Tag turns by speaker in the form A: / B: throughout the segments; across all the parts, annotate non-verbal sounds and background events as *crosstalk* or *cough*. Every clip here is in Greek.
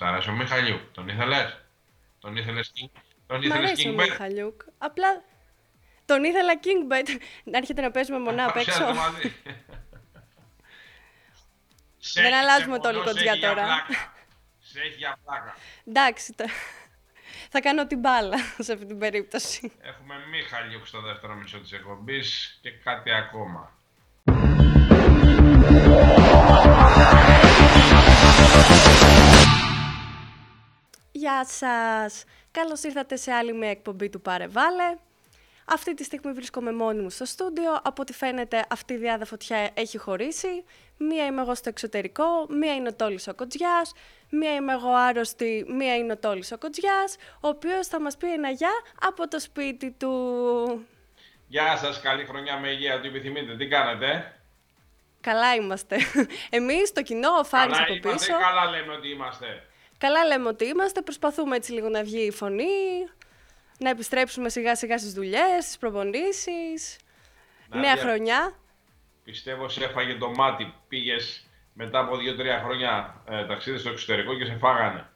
A: Σ' αρέσει ο Μιχαλιούκ, τον ήθελες; Τον ήθελες, τον
B: Μ'
A: ήθελες
B: αρέσει ο
A: King Bet.
B: Μιχαλιούκ. Απλά τον ήθελα King Bet. Να έρχεται να παίζουμε μονά απ' έξω.
A: Παρουσιάζεται μαζί. Σε *laughs*
B: Δεν
A: έχει
B: αλλάζουμε
A: σε
B: το
A: μονό,
B: λικοτζιά
A: σε έχει για
B: τώρα.
A: πλάκα. *laughs* Σε έχει για πλάκα.
B: Εντάξει, το... θα κάνω την μπάλα *laughs* σε αυτή την περίπτωση.
A: Έχουμε Μιχαλιούκ στο δεύτερο μισό της εκπομπής και κάτι ακόμα.
B: Γεια σας! Καλώς ήρθατε σε άλλη μια εκπομπή του Πάρε Βάλε. Αυτή τη στιγμή βρίσκομαι μόνη μου στο στούντιο. Από ό,τι φαίνεται αυτή η διάδα φωτιά έχει χωρίσει. Μία είμαι εγώ στο εξωτερικό, μία είναι ο Τόλης ο Κοτζιάς, μία είμαι εγώ άρρωστη, μία είναι ο Τόλης ο Κοτζιάς, ο οποίος θα μας πει ένα γεια από το σπίτι του.
A: Γεια σας, καλή χρονιά με υγεία, ό,τι επιθυμείτε. Τι κάνετε,
B: Καλά είμαστε. *laughs* Εμείς, το κοινό, ο Φάνης
A: Καλά
B: από
A: είμαστε
B: πίσω.
A: ή καλά λέμε ότι είμαστε.
B: Καλά λέμε ότι είμαστε, προσπαθούμε έτσι λίγο να βγει η φωνή, να επιστρέψουμε σιγά σιγά στις δουλειές, στις προπονήσεις.
A: Να
B: Νέα
A: δια-
B: χρονιά.
A: Πιστεύω σε έφαγε το μάτι. Πήγες μετά από 2-3 χρόνια ε, ταξίδι στο εξωτερικό και σε φάγανε.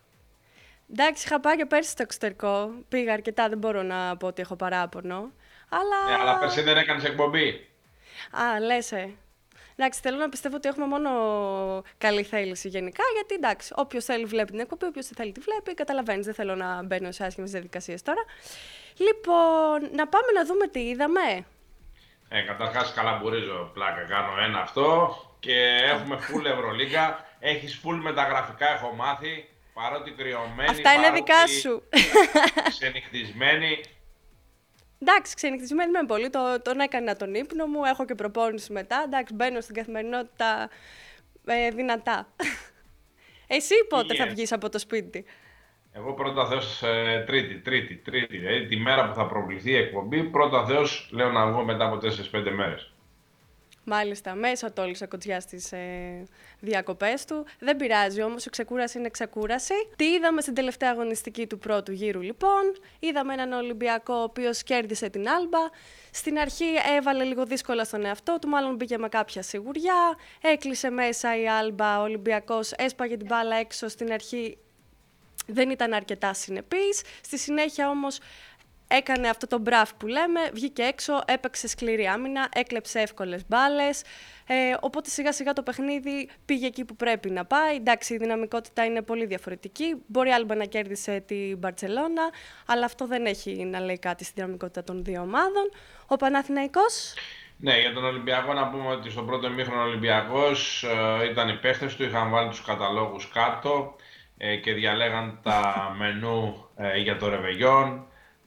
B: Εντάξει, είχα πάει και πέρσι στο εξωτερικό. Πήγα αρκετά, δεν μπορώ να πω ότι έχω παράπονο. Αλλά.
A: Ναι, αλλά πέρσι δεν έκανες εκπομπή.
B: Α, λες, ε. Εντάξει, θέλω να πιστεύω ότι έχουμε μόνο καλή θέληση γενικά, γιατί εντάξει, όποιος θέλει βλέπει την εκπομπή, όποιος δεν θέλει τη βλέπει. Καταλαβαίνεις, δεν θέλω να μπαίνω σε άσχημες διαδικασίες τώρα. Λοιπόν, να πάμε να δούμε τι είδαμε.
A: Ε, καταρχάς καλαμπουρίζω πλάκα, κάνω ένα αυτό και έχουμε full Ευρωλίγκα. Έχεις full μεταγραφικά, έχω μάθει, παρότι κρυωμένη,
B: Αυτά είναι
A: παρότι
B: δικά σου.
A: ξενυχτισμένη.
B: Εντάξει, ξενυχτισμένη με πολύ. Το, τον έκανα τον ύπνο μου, έχω και προπόνηση μετά. Εντάξει, μπαίνω στην καθημερινότητα ε, δυνατά. *laughs* Εσύ πότε θα
A: Yes.
B: βγεις από το σπίτι;
A: Εγώ πρώτα Θεός ε, τρίτη, τρίτη, τρίτη, δηλαδή τη μέρα που θα προβληθεί η εκπομπή, πρώτα Θεός λέω να βγω μετά από 4-5 μέρες.
B: Μάλιστα, μέσα το όλο κοτσιάς στις ε, διακοπές του. Δεν πειράζει όμως, η ξεκούραση είναι ξεκούραση. Τι είδαμε στην τελευταία αγωνιστική του πρώτου γύρου λοιπόν. Είδαμε έναν Ολυμπιακό ο οποίος κέρδισε την Άλμπα. Στην αρχή έβαλε λίγο δύσκολα στον εαυτό του, μάλλον μπήκε με κάποια σιγουριά. Έκλεισε μέσα η Άλμπα, ο Ολυμπιακός έσπαγε την μπάλα έξω στην αρχή. Δεν ήταν αρκετά συνεπής. Στη συνέχεια όμως έκανε αυτό το μπραφ που λέμε, βγήκε έξω, έπαιξε σκληρή άμυνα, έκλεψε εύκολες μπάλες. Ε, οπότε σιγά σιγά το παιχνίδι πήγε εκεί που πρέπει να πάει. Εντάξει, η δυναμικότητα είναι πολύ διαφορετική. Μπορεί η Άλμπα να κέρδισε την Μπαρτσελώνα, αλλά αυτό δεν έχει να λέει κάτι στη δυναμικότητα των δύο ομάδων. Ο Παναθηναϊκός,
A: Ναι, για τον Ολυμπιακό να πούμε ότι στον πρώτο ημίχρονο ο Ολυμπιακός ε, ήταν οι παίχτες του, είχαν βάλει τους καταλόγους κάτω ε, και διαλέγαν τα μενού ε, για το ρεβεγιόν.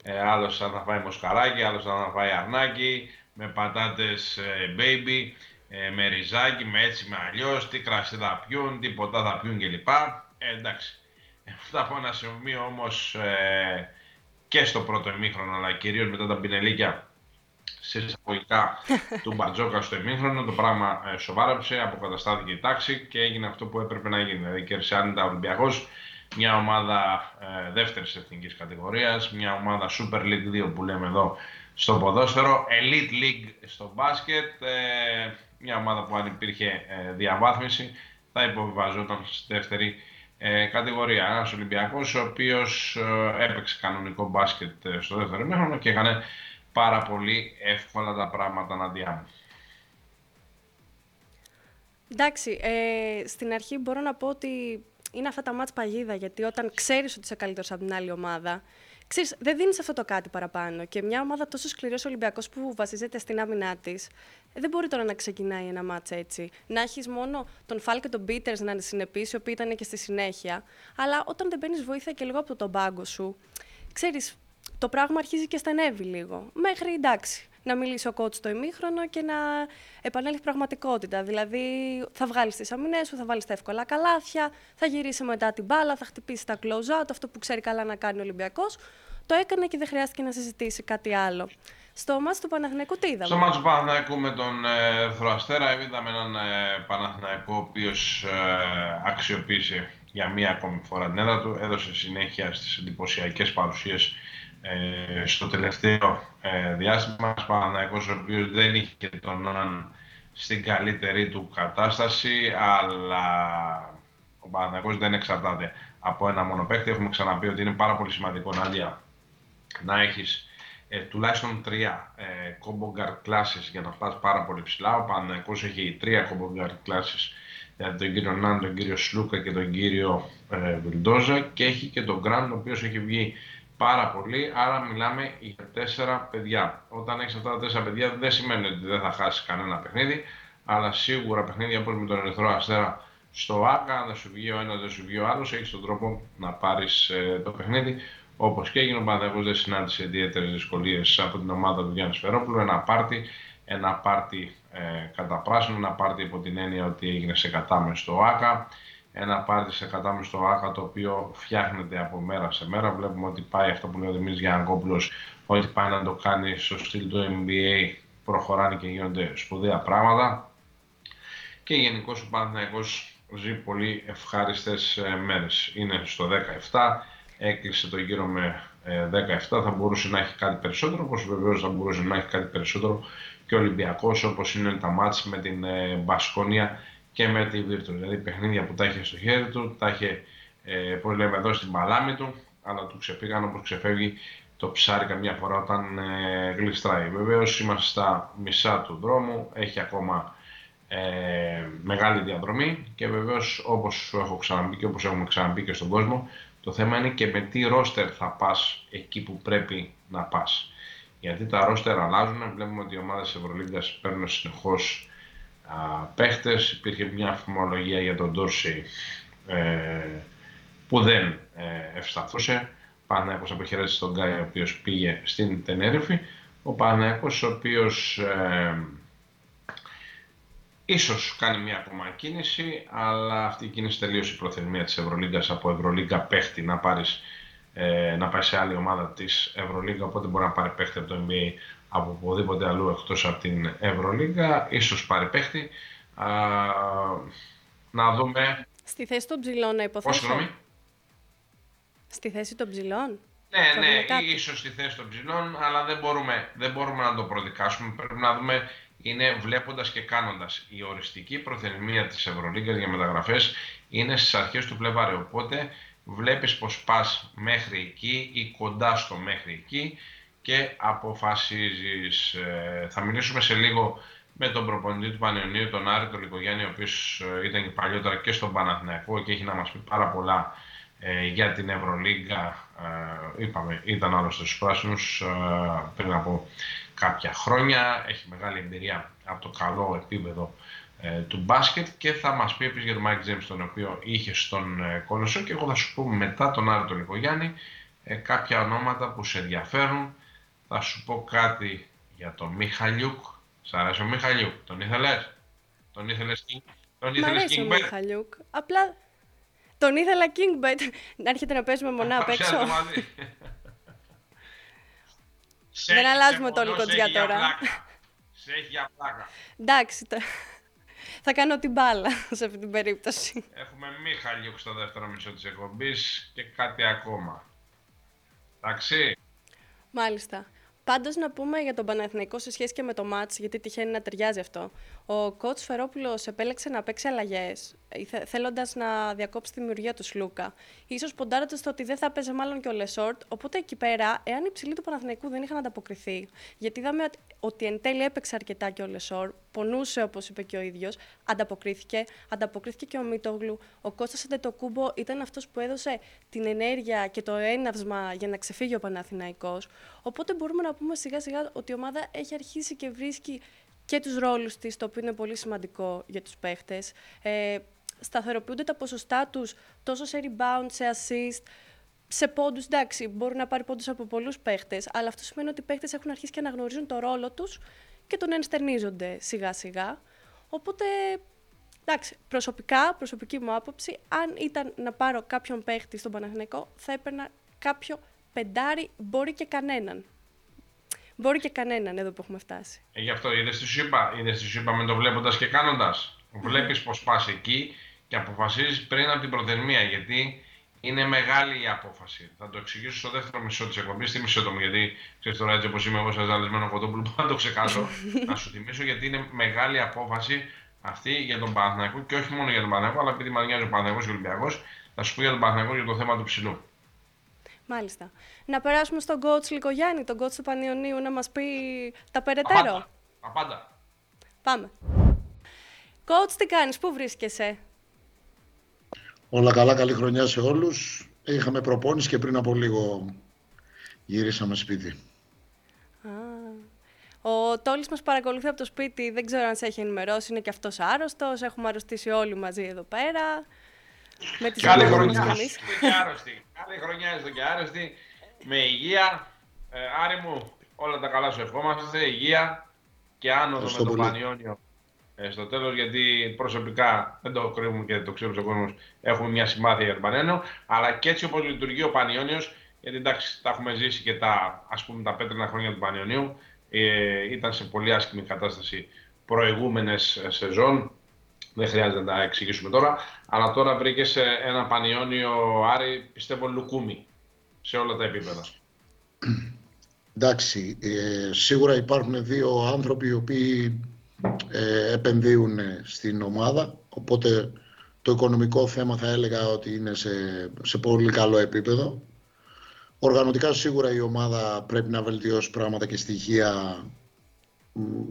A: Ε, άλλος θα φάει μοσχαράκι, άλλος θα φάει αρνάκι, με πατάτες ε, baby, ε, με ριζάκι, με έτσι, με αλλιώς, τι κρασί θα πιούν, τι ποτά θα πιούν κλπ. Ε, εντάξει. Αυτά από ένα σημείο όμως ε, και στο πρώτο ημίχρονο, αλλά κυρίως μετά τα πινελίκια σε εισαγωγικά *laughs* του Μπατζόκα στο ημίχρονο, το πράγμα ε, σοβάρεψε, αποκαταστάθηκε η τάξη και έγινε αυτό που έπρεπε να γίνει. Δηλαδή κέρδισε άνετα ο Ολυμπιακός, μια ομάδα ε, δεύτερης εθνικής κατηγορίας, μια ομάδα Super League 2 που λέμε εδώ στο ποδόσφαιρο, Elite League στο μπάσκετ, ε, μια ομάδα που αν υπήρχε ε, διαβάθμιση θα υποβιβαζόταν στη δεύτερη ε, κατηγορία. Ένας Ολυμπιακός ο οποίος ε, έπαιξε κανονικό μπάσκετ ε, στο δεύτερο ημίχρονο και έκανε πάρα πολύ εύκολα τα πράγματα εναντιά μου.
B: εντάξει, ε, στην αρχή μπορώ να πω ότι είναι αυτά τα μάτς παγίδα, γιατί όταν ξέρεις ότι είσαι καλύτερος από την άλλη ομάδα, ξέρεις, δεν δίνεις αυτό το κάτι παραπάνω. Και μια ομάδα τόσο σκληρός Ολυμπιακός που βασίζεται στην άμυνά της, ε, δεν μπορεί τώρα να ξεκινάει ένα μάτς έτσι. Να έχεις μόνο τον Φάλ και τον Πίτερς να είναι συνεπείς, οι οποίοι ήταν και στη συνέχεια. Αλλά όταν δεν παίρνεις βοήθεια και λίγο από τον πάγκο σου, ξέρεις, το πράγμα αρχίζει και στενεύει λίγο. Μέχρι εντάξει, να μιλήσει ο κότσο το ημίχρονο και να επανέλθει πραγματικότητα. Δηλαδή, θα βγάλεις τις αμυνές σου, θα βάλεις τα εύκολα καλάθια, θα γυρίσει μετά την μπάλα, θα χτυπήσει τα close out, αυτό που ξέρει καλά να κάνει ο Ολυμπιακός. Το έκανε και δεν χρειάστηκε να συζητήσει κάτι άλλο. Στο μάτς του Παναθηναϊκού τι είδαμε;
A: Στο μάτσο του Παναθηναϊκού με τον ε, Ερυθρό Αστέρα είδαμε έναν ε, Παναθηναϊκό ο οποίος ε, αξιοποίησε για μία ακόμη φορά την έδρα του, έδωσε συνέχεια στις εντυπωσιακές παρουσίες ε, στο τελευταίο ε, διάστημα. Ένας Παναθηναϊκός ο οποίος δεν είχε τον έναν στην καλύτερη του κατάσταση, αλλά ο Παναθηναϊκός δεν εξαρτάται από ένα μόνο παίκτη. Έχουμε ξαναπεί ότι είναι πάρα πολύ σημαντικό Νάντια να έχεις ε, τουλάχιστον τρία ε, combo guard classes για να πας πάρα πολύ ψηλά. Ο Παναγιακός έχει τρία combo guard classes δηλαδή τον κύριο Νάν, τον κύριο Σλούκα και τον κύριο ε, Βιλντόζα και έχει και τον Γκραντ ο οποίος έχει βγει πάρα πολύ, άρα μιλάμε για τέσσερα παιδιά. Όταν έχεις αυτά τα τέσσερα παιδιά δεν σημαίνει ότι δεν θα χάσεις κανένα παιχνίδι, αλλά σίγουρα παιχνίδια όπως με τον Ερυθρό Αστέρα στο ΆΚΑ, δεν σου βγει ο ένας, δεν σου βγει ο άλλος, έχεις τον τρόπο να πάρεις ε, το παιχνίδι. Όπως και έγινε, ο Παναθηναϊκός δεν συνάντησε ιδιαίτερες δυσκολίες από την ομάδα του Γιάννης Σφερόπουλου. Ένα πάρτι, ένα πάρτι ε, κατά πράσινο, ένα πάρτι υπό την έννοια ότι έγινε σε κατάμεση στο ΆΚΑ ένα πάρτι σε κατάμεση στο ΆΚΑ το οποίο φτιάχνεται από μέρα σε μέρα. Βλέπουμε ότι πάει αυτό που λέει ο Δημήτρης Γιανακόπουλος, ότι πάει να το κάνει στο στυλ του NBA, προχωράνε και γίνονται σπουδαία πράγματα. Και γενικώς ο Παναθηναϊκός ζει πολύ ευχάριστες ε, μέρες. Είναι στο 17, έκλεισε το γύρο με 17, ε, θα μπορούσε να έχει κάτι περισσότερο, όπως βεβαίως θα μπορούσε να έχει κάτι περισσότερο και ο Ολυμπιακός, όπως είναι τα μάτς με την ε, Μπασκόνια και με τη Virtus. Δηλαδή παιχνίδια που τα είχε στο χέρι του, τα είχε, ε, λέμε εδώ, στην παλάμη του, αλλά του ξεφύγαν όπως ξεφεύγει το ψάρι καμιά φορά όταν ε, γλιστράει. Βεβαίως είμαστε στα μισά του δρόμου, έχει ακόμα ε, μεγάλη διαδρομή και βεβαίως όπως έχω ξαναπεί και όπως έχουμε ξαναπεί και στον κόσμο, το θέμα είναι και με τι ρόστερ θα πας εκεί που πρέπει να πας. Γιατί τα ρόστερ αλλάζουν, βλέπουμε ότι οι ομάδες Ευρωλίγκας παίρνουν συνεχώς παίχτες. Υπήρχε μια αφημολογία για τον Ντόρση ε, που δεν ε, ευσταθούσε. Παναγιώτος αποχαιρέτησε τον Γκάι, ο οποίος πήγε στην Τενέριφη. Ο Παναγιώτος, ο οποίος ε, ίσως κάνει μια ακόμα κίνηση, αλλά αυτή η κίνηση τελείωσε η προθεσμία της Ευρωλίγκας από Ευρωλίγκα παίχτη να πάρεις ε, να πάει σε άλλη ομάδα της Ευρωλίγκα, οπότε μπορεί να πάρει παίχτη από το NBA από οπουδήποτε αλλού εκτός από την Ευρωλίγκα, ίσως πάρει παίχτη. Α, να δούμε...
B: Στη θέση των ψηλών να υποθέσω.
A: Πώς,
B: Στη θέση των ψηλών.
A: Ναι, ναι, ίσως στη θέση των ψηλών, αλλά δεν μπορούμε, δεν μπορούμε να το προδικάσουμε. Πρέπει να δούμε, είναι βλέποντας και κάνοντας. Η οριστική προθεσμία της Ευρωλίγκας για μεταγραφές είναι στις αρχές του Φλεβάρι, οπότε βλέπεις πως πας μέχρι εκεί ή κοντά στο μέχρι εκεί και αποφασίζεις. Ε, θα μιλήσουμε σε λίγο με τον προπονητή του Πανεωνίου, τον Άρη τον Λικογιάννη, ο οποίος ε, ήταν και παλιότερα και στον Παναθηναϊκό και έχει να μας πει πάρα πολλά ε, για την Ευρωλίγκα. είπαμε, ήταν άλλωστε στους πράσινους πριν από κάποια χρόνια. Έχει μεγάλη εμπειρία από το καλό επίπεδο του μπάσκετ και θα μας πει επίσης για τον Μάικ Τζέιμς τον οποίο είχε στον Κολοσσό και εγώ θα σου πω μετά τον Άρη τον Λυκογιάννη κάποια ονόματα που σε ενδιαφέρουν θα σου πω κάτι για τον Μιχάιλιουκ. Σ' αρέσει ο Μιχάιλιουκ, τον ήθελες; Τον ήθελες King, τον ήθελες
B: King ο Μιχάιλιουκ. Απλά τον ήθελα King Bet. *laughs* Να έρχεται να παίζουμε μονά απ' έξω. *laughs* Δεν αλλάζουμε το για τώρα. *laughs*
A: Σε έχει για πλάκα.
B: Εντάξει, θα κάνω την μπάλα σε αυτή την περίπτωση.
A: Έχουμε Μιχαλιούκ στο δεύτερο μισό της εκπομπής και κάτι ακόμα. Εντάξει.
B: Μάλιστα. Πάντως να πούμε για τον Παναθηναϊκό σε σχέση και με το μάτς, γιατί τυχαίνει να ταιριάζει αυτό. Ο κότς Φερόπουλος επέλεξε να παίξει αλλαγές, θέλοντας να διακόψει τη δημιουργία του Σλούκα. Ίσως ποντάροντας το ότι δεν θα παίζει μάλλον και ο Λεσόρ, οπότε εκεί πέρα, εάν οι ψηλοί του Παναθηναϊκού δεν είχαν ανταποκριθεί, γιατί είδαμε ότι, ότι εν τέλει έπαιξε αρκετά και ο Λεσόρ, πονούσε όπως είπε και ο ίδιος, ανταποκρίθηκε, ανταποκρίθηκε και ο Μίτογλου. Ο Κώστας Αντετοκούνμπο ήταν αυτός που έδωσε την ενέργεια και το έναυσμα για να ξεφύγει ο Παναθηναϊκός. Οπότε μπορούμε να πούμε σιγά σιγά ότι η ομάδα έχει αρχίσει και βρίσκει και τους ρόλους της, το οποίο είναι πολύ σημαντικό για τους παίχτες. Ε, σταθεροποιούνται τα ποσοστά τους τόσο σε rebound, σε assist, σε πόντους, εντάξει, μπορούν να πάρει πόντους από πολλούς παίχτες, αλλά αυτό σημαίνει ότι οι παίχτες έχουν αρχίσει και να γνωρίζουν το ρόλο τους και τον ενστερνίζονται σιγά σιγά. Οπότε, εντάξει, προσωπικά, προσωπική μου άποψη, αν ήταν να πάρω κάποιον παίχτη στον Παναθηναϊκό, θα έπαιρνα κάποιο πεντάρι, μπορεί και κανέναν. Μπορεί και κανέναν εδώ που έχουμε φτάσει.
A: Ε, γι' αυτό είδες τι σου είπα. Είδες τι σου είπα με το βλέποντας και κάνοντας. Βλέπεις πώ πας εκεί και αποφασίζεις πριν από την προθεσμία. Γιατί είναι μεγάλη η απόφαση. Θα το εξηγήσω στο δεύτερο μισό της εκπομπής. Θύμισε το μου, γιατί ξέρεις τώρα έτσι όπως είμαι εγώ, σαν ζαλισμένο κοτόπουλο, που να το ξεχάσω. *laughs* να σου θυμίσω γιατί είναι μεγάλη απόφαση αυτή για τον Παναθηναϊκό και όχι μόνο για τον Παναθηναϊκό, αλλά επειδή μα νοιάζει ο Παναθηναϊκός και ο Ολυμπιακός, να σου πω για τον Παναγιώτο για το θέμα του ψηλού.
B: Μάλιστα. Να περάσουμε στον coach Λικογιάννη, τον coach του Πανιωνίου, να μας πει τα περαιτέρω.
A: Απάντα. Απάντα.
B: Πάμε. Coach, τι κάνεις, πού βρίσκεσαι;
C: Όλα καλά, καλή χρονιά σε όλους. Είχαμε προπόνηση και πριν από λίγο γυρίσαμε σπίτι.
B: Α, ο Τόλης μας παρακολουθεί από το σπίτι, δεν ξέρω αν σε έχει ενημερώσει, είναι και αυτός άρρωστος, έχουμε αρρωστήσει όλοι μαζί εδώ πέρα.
A: Με τις Καλή χρονιά και άρρωστη. Καλή χρονιά έστω και άρρωστη. Με υγεία. Ε, Άρη μου, όλα τα καλά σου ευχόμαστε. Υγεία και άνοδο με το Πανιόνιο ε, στο τέλος, γιατί προσωπικά δεν το κρύβουμε και το ξέρουμε στον κόσμο, έχουμε μια συμπάθεια για τον Πανιόνιο, αλλά και έτσι όπως λειτουργεί ο Πανιόνιος, γιατί εντάξει, τα έχουμε ζήσει και τα, ας πούμε, τα πέτρινα χρόνια του Πανιονίου, ε, ήταν σε πολύ άσχημη κατάσταση προηγούμενες σεζόν, δεν χρειάζεται να τα εξηγήσουμε τώρα. Αλλά τώρα βρήκες ένα πανιόνιο Άρη, πιστεύω, λουκούμι σε όλα τα επίπεδα.
C: Εντάξει, ε, σίγουρα υπάρχουν δύο άνθρωποι οι οποίοι ε, επενδύουν στην ομάδα, οπότε το οικονομικό θέμα θα έλεγα ότι είναι σε, σε πολύ καλό επίπεδο. Οργανωτικά σίγουρα η ομάδα πρέπει να βελτιώσει πράγματα και στοιχεία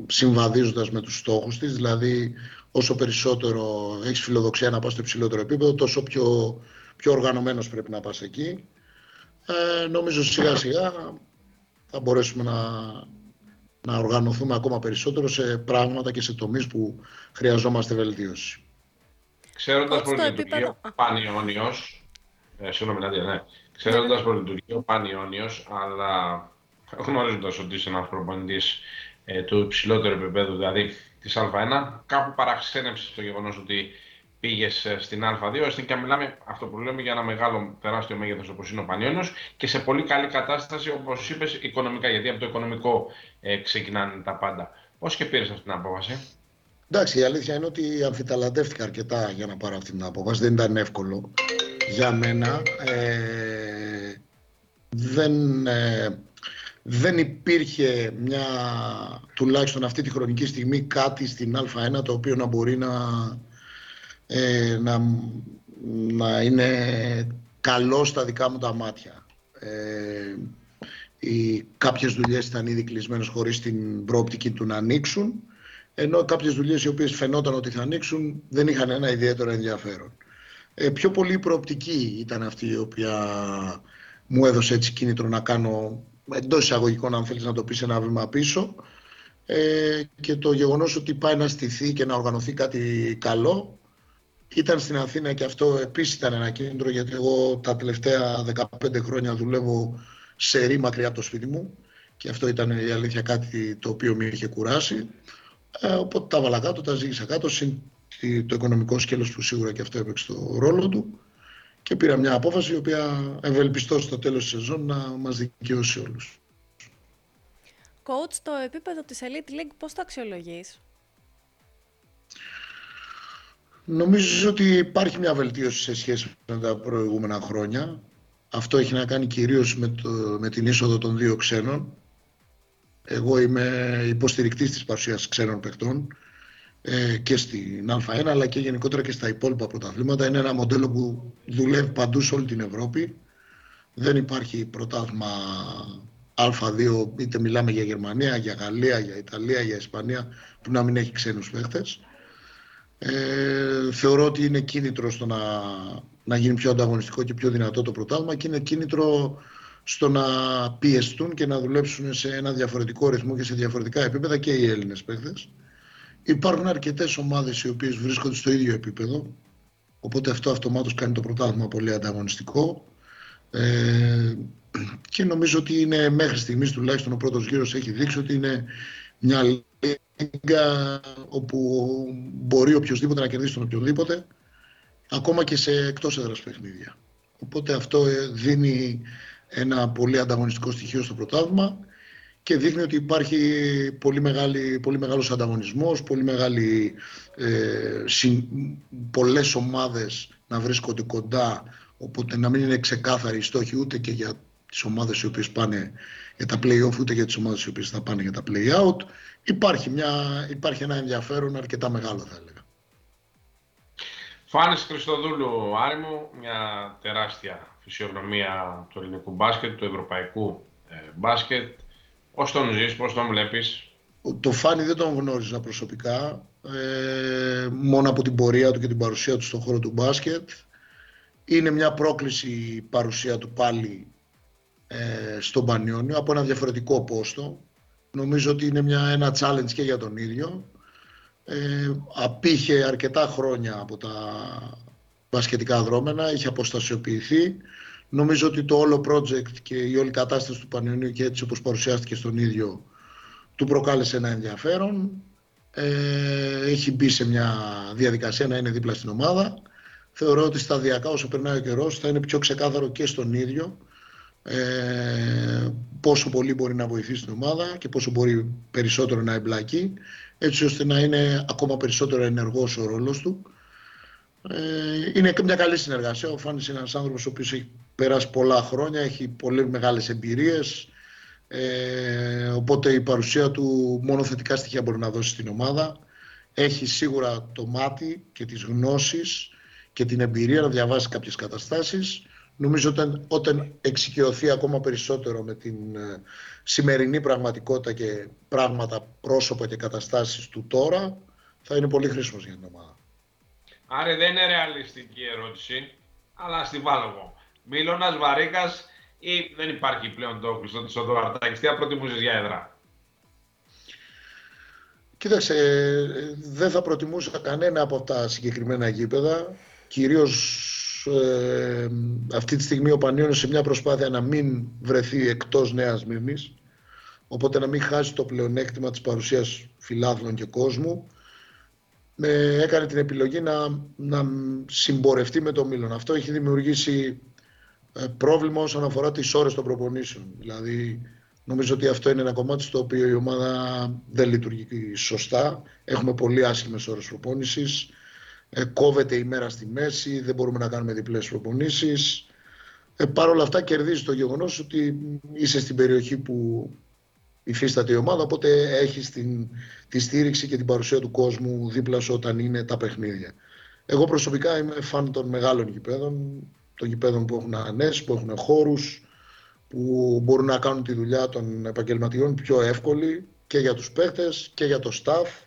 C: συμβαδίζοντας με τους στόχους της, δηλαδή όσο περισσότερο έχεις φιλοδοξία να πας στο υψηλότερο επίπεδο, τόσο πιο, πιο οργανωμένος πρέπει να πας εκεί. Ε, νομίζω σιγά σιγά θα μπορέσουμε να, να οργανωθούμε ακόμα περισσότερο σε πράγματα και σε τομείς που χρειαζόμαστε βελτίωση.
A: Ξέροντας πως λειτουργεί ο Πανιόνιος, ε, συγγνώμη Νάντια, ναι, ξέροντας πως λειτουργεί ο Πανιόνιος, αλλά γνωρίζοντας ότι είσαι ένας προπονητής ε, του υψηλότερου επίπεδου, δηλαδή της Α1. Κάπου παραξένεψε το γεγονός ότι πήγες ε, στην Α2, ώστε και μιλάμε αυτό που λέμε για ένα μεγάλο τεράστιο μέγεθος όπως είναι ο Πανιόνιος και σε πολύ καλή κατάσταση, όπως είπες, οικονομικά. Γιατί από το οικονομικό ε, ξεκινάνε τα πάντα. Πώς και πήρες αυτή την απόφαση;
C: Εντάξει, η αλήθεια είναι ότι αμφιταλαντεύτηκα αρκετά για να πάρω αυτή την απόφαση. Δεν ήταν εύκολο για μένα. Ε, δεν, ε, δεν υπήρχε μια, τουλάχιστον αυτή τη χρονική στιγμή κάτι στην Α1 το οποίο να μπορεί να, ε, να, να είναι καλό στα δικά μου τα μάτια. Ε, οι, κάποιες δουλειές ήταν ήδη κλεισμένες χωρίς την προοπτική του να ανοίξουν ενώ κάποιες δουλειές οι οποίες φαινόταν ότι θα ανοίξουν δεν είχαν ένα ιδιαίτερο ενδιαφέρον. Ε, πιο πολύ η προοπτική ήταν αυτή η οποία μου έδωσε έτσι κίνητρο να κάνω εντός εισαγωγικών αν θέλεις να το πεις ένα βήμα πίσω ε, και το γεγονός ότι πάει να στηθεί και να οργανωθεί κάτι καλό ήταν στην Αθήνα και αυτό επίσης ήταν ένα κίνητρο γιατί εγώ τα τελευταία 15 χρόνια δουλεύω σε ρή μακριά από το σπίτι μου και αυτό ήταν η αλήθεια κάτι το οποίο με είχε κουράσει ε, οπότε τα βάλα κάτω, τα ζήγησα κάτω συν το οικονομικό σκέλος που σίγουρα και αυτό έπαιξε το ρόλο του και πήρα μια απόφαση η οποία ευελπιστώ στο τέλος της σεζόν να μας δικαιώσει όλους.
B: Coach, το επίπεδο της Elite League πώς το αξιολογείς;
C: Νομίζω ότι υπάρχει μια βελτίωση σε σχέση με τα προηγούμενα χρόνια; Αυτό έχει να κάνει κυρίως με, το, με την είσοδο των δύο ξένων. Εγώ είμαι υποστηρικτής της παρουσίας ξένων παιχτών ε, και στην Α1 αλλά και γενικότερα και στα υπόλοιπα πρωταθλήματα. Είναι ένα μοντέλο που δουλεύει παντού σε όλη την Ευρώπη. Δεν υπάρχει πρωτάθλημα Α2, είτε μιλάμε για Γερμανία, για Γαλλία, για Ιταλία, για Ισπανία, που να μην έχει ξένους παίχτες. Ε, θεωρώ ότι είναι κίνητρο στο να, να γίνει πιο ανταγωνιστικό και πιο δυνατό το πρωτάθλημα και είναι κίνητρο στο να πιεστούν και να δουλέψουν σε ένα διαφορετικό ρυθμό και σε διαφορετικά επίπεδα και οι Έλληνες παίχτες. Υπάρχουν αρκετές ομάδες οι οποίες βρίσκονται στο ίδιο επίπεδο, οπότε αυτό αυτομάτως κάνει το πρωτάθλημα πολύ ανταγωνιστικό. Ε, και νομίζω ότι είναι μέχρι στιγμής τουλάχιστον ο πρώτος γύρος έχει δείξει ότι είναι μια λίγα όπου μπορεί οποιοδήποτε να κερδίσει τον οποιοδήποτε ακόμα και σε εκτός έδρας παιχνίδια. Οπότε αυτό ε, δίνει ένα πολύ ανταγωνιστικό στοιχείο στο πρωτάθλημα και δείχνει ότι υπάρχει πολύ, μεγάλη, πολύ μεγάλος ανταγωνισμός, πολύ μεγάλη, ε, πολλές ομάδες να βρίσκονται κοντά, οπότε να μην είναι ξεκάθαρη η στόχη ούτε και για τις ομάδες οι οποίες πάνε για τα play-off, ούτε για τις ομάδες οι οποίες θα πάνε για τα play-out. Υπάρχει, μια, υπάρχει ένα ενδιαφέρον αρκετά μεγάλο θα έλεγα.
A: Φάνης Χριστοδούλου, Άρη μου, μια τεράστια φυσιογνωμία του ελληνικού μπάσκετ, του ευρωπαϊκού ε, μπάσκετ. Πώς τον ζεις, πώς τον βλέπεις;
C: Το Φάνη δεν τον γνώριζα προσωπικά, ε, μόνο από την πορεία του και την παρουσία του στον χώρο του μπάσκετ. Είναι μια πρόκληση η παρουσία του πάλι ε, στον Πανιόνιο από ένα διαφορετικό πόστο. Νομίζω ότι είναι μια, ένα challenge και για τον ίδιο. Ε, απήχε αρκετά χρόνια από τα μπασκετικά δρόμενα, είχε αποστασιοποιηθεί. Νομίζω ότι το όλο project και η όλη κατάσταση του Πανιωνίου και έτσι όπως παρουσιάστηκε στον ίδιο του προκάλεσε ένα ενδιαφέρον. Ε, έχει μπει σε μια διαδικασία να είναι δίπλα στην ομάδα. Θεωρώ ότι σταδιακά όσο περνάει ο καιρός θα είναι πιο ξεκάθαρο και στον ίδιο ε, πόσο πολύ μπορεί να βοηθήσει την ομάδα και πόσο μπορεί περισσότερο να εμπλακεί έτσι ώστε να είναι ακόμα περισσότερο ενεργός ο ρόλος του. Ε, είναι και μια καλή συνεργασία. Ο Φάνης είναι ένας άνθρωπος ο οποίος έχει περάσει πολλά χρόνια, έχει πολύ μεγάλες εμπειρίες, ε, οπότε η παρουσία του μόνο θετικά στοιχεία μπορεί να δώσει στην ομάδα. Έχει σίγουρα το μάτι και τις γνώσεις και την εμπειρία να διαβάσει κάποιες καταστάσεις. Νομίζω ότι όταν εξοικειωθεί ακόμα περισσότερο με την ε, σημερινή πραγματικότητα και πράγματα, πρόσωπα και καταστάσεις του τώρα, θα είναι πολύ χρήσιμος για την ομάδα.
A: Άρα δεν είναι ρεαλιστική ερώτηση, αλλά στη βάλω εγώ. Μίλωνας, Βαρύκας ή δεν υπάρχει πλέον το κλειστό της Οδοαρτάκης. Τι θα προτιμούσες για έδρα;
C: Κοίταξε, δεν θα προτιμούσα κανένα από τα συγκεκριμένα γήπεδα. Κυρίως ε, αυτή τη στιγμή ο Πανιώνιος σε μια προσπάθεια να μην βρεθεί εκτός Νέας Μύρνης οπότε να μην χάσει το πλεονέκτημα της παρουσίας φιλάθλων και κόσμου με, έκανε την επιλογή να, να συμπορευτεί με το Μήλον. Αυτό έχει δημιουργήσει ε, πρόβλημα όσον αφορά τις ώρες των προπονήσεων. Δηλαδή νομίζω ότι αυτό είναι ένα κομμάτι στο οποίο η ομάδα δεν λειτουργεί σωστά. Έχουμε πολύ άσχημες ώρες προπόνησης ε, κόβεται η μέρα στη μέση, δεν μπορούμε να κάνουμε διπλές προπονήσεις. Ε, Παρ' όλα αυτά κερδίζει το γεγονός ότι είσαι στην περιοχή που υφίσταται η ομάδα, οπότε έχεις την, τη στήριξη και την παρουσία του κόσμου δίπλα σου όταν είναι τα παιχνίδια. Εγώ προσωπικά είμαι φαν των μεγάλων γηπέδων, των γηπέδων που έχουν ανέσει, που έχουν χώρους, που μπορούν να κάνουν τη δουλειά των επαγγελματιών πιο εύκολη και για τους παίχτες και για το staff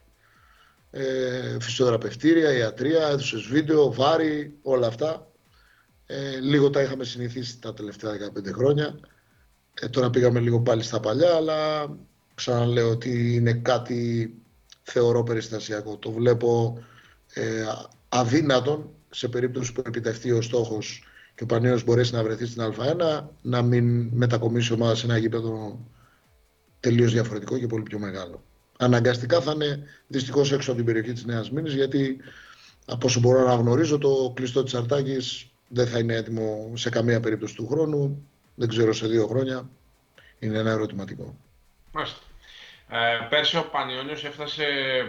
C: ε, φυσιοθεραπευτήρια, ιατρία, αίθουσε βίντεο, βάρη, όλα αυτά. Ε, λίγο τα είχαμε συνηθίσει τα τελευταία 15 χρόνια. Ε, τώρα πήγαμε λίγο πάλι στα παλιά, αλλά ξαναλέω ότι είναι κάτι θεωρώ περιστασιακό. Το βλέπω ε, αδύνατον σε περίπτωση που επιτευχθεί ο στόχος και ο Πανέος μπορέσει να βρεθεί στην Α1 να μην μετακομίσει ομάδα σε ένα γήπεδο τελείως διαφορετικό και πολύ πιο μεγάλο αναγκαστικά θα είναι δυστυχώς έξω από την περιοχή της Νέας Μήνης, γιατί από όσο μπορώ να γνωρίζω, το κλειστό της Αρτάκης δεν θα είναι έτοιμο σε καμία περίπτωση του χρόνου. Δεν ξέρω σε δύο χρόνια. Είναι ένα ερωτηματικό.
A: Μάλιστα. Ε, πέρσι ο Πανιόνιος έφτασε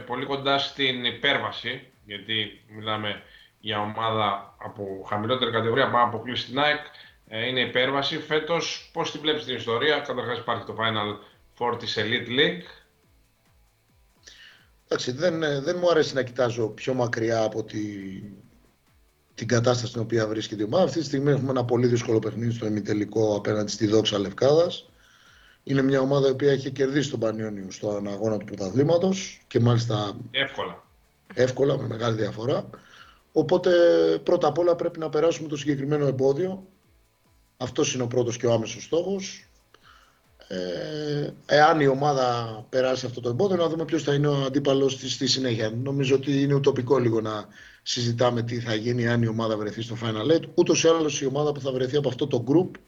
A: πολύ κοντά στην υπέρβαση, γιατί μιλάμε για ομάδα από χαμηλότερη κατηγορία, πάμε αποκλείσει στην ΑΕΚ. Ε, είναι υπέρβαση. Φέτος, πώς την βλέπεις την ιστορία; Καταρχάς υπάρχει το Final Four της Elite League.
C: Εντάξει, δεν, ε, δεν μου αρέσει να κοιτάζω πιο μακριά από τη, την κατάσταση στην οποία βρίσκεται η ομάδα. Αυτή τη στιγμή έχουμε ένα πολύ δύσκολο παιχνίδι στο ημιτελικό απέναντι στη Δόξα Λευκάδας. Είναι μια ομάδα η οποία έχει κερδίσει τον Πανιόνιο στον αγώνα του πρωταθλήματος και μάλιστα
A: εύκολα.
C: εύκολα, με μεγάλη διαφορά. Οπότε πρώτα απ' όλα πρέπει να περάσουμε το συγκεκριμένο εμπόδιο. Αυτός είναι ο πρώτος και ο άμεσος στόχος. Ε, εάν η ομάδα περάσει αυτό το εμπόδιο, να δούμε ποιος θα είναι ο αντίπαλος τη στη συνέχεια. Νομίζω ότι είναι ουτοπικό λίγο να συζητάμε τι θα γίνει αν η ομάδα βρεθεί στο Final Eight. Ούτως ή άλλως η ομάδα που θα βρεθεί από αυτό το group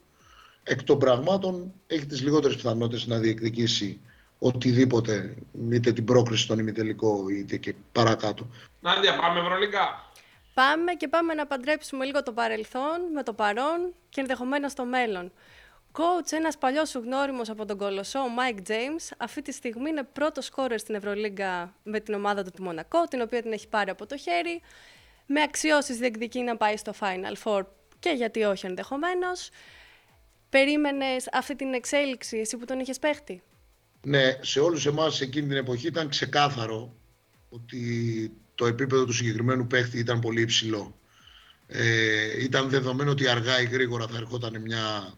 C: εκ των πραγμάτων έχει τις λιγότερες πιθανότητες να διεκδικήσει οτιδήποτε, είτε την πρόκριση στον ημιτελικό είτε και παρακάτω.
A: Νάντια, πάμε Ευρωλίγκα.
B: Πάμε και πάμε να παντρέψουμε λίγο το παρελθόν με το παρόν και ενδεχομένως το μέλλον. Coach, ένας παλιός σου γνώριμος από τον Κολοσσό, ο Mike James, αυτή τη στιγμή είναι πρώτος σκόρερ στην Ευρωλίγκα με την ομάδα του του Μονακό, την οποία την έχει πάρει από το χέρι. Με αξιώσεις διεκδικεί να πάει στο Final Four και γιατί όχι ενδεχομένως. Περίμενες αυτή την εξέλιξη, εσύ που τον είχες παίχτη;
C: Ναι, σε όλους εμάς εκείνη την εποχή ήταν ξεκάθαρο ότι το επίπεδο του συγκεκριμένου παίχτη ήταν πολύ υψηλό. Ε, ήταν δεδομένο ότι αργά ή γρήγορα θα ερχόταν μια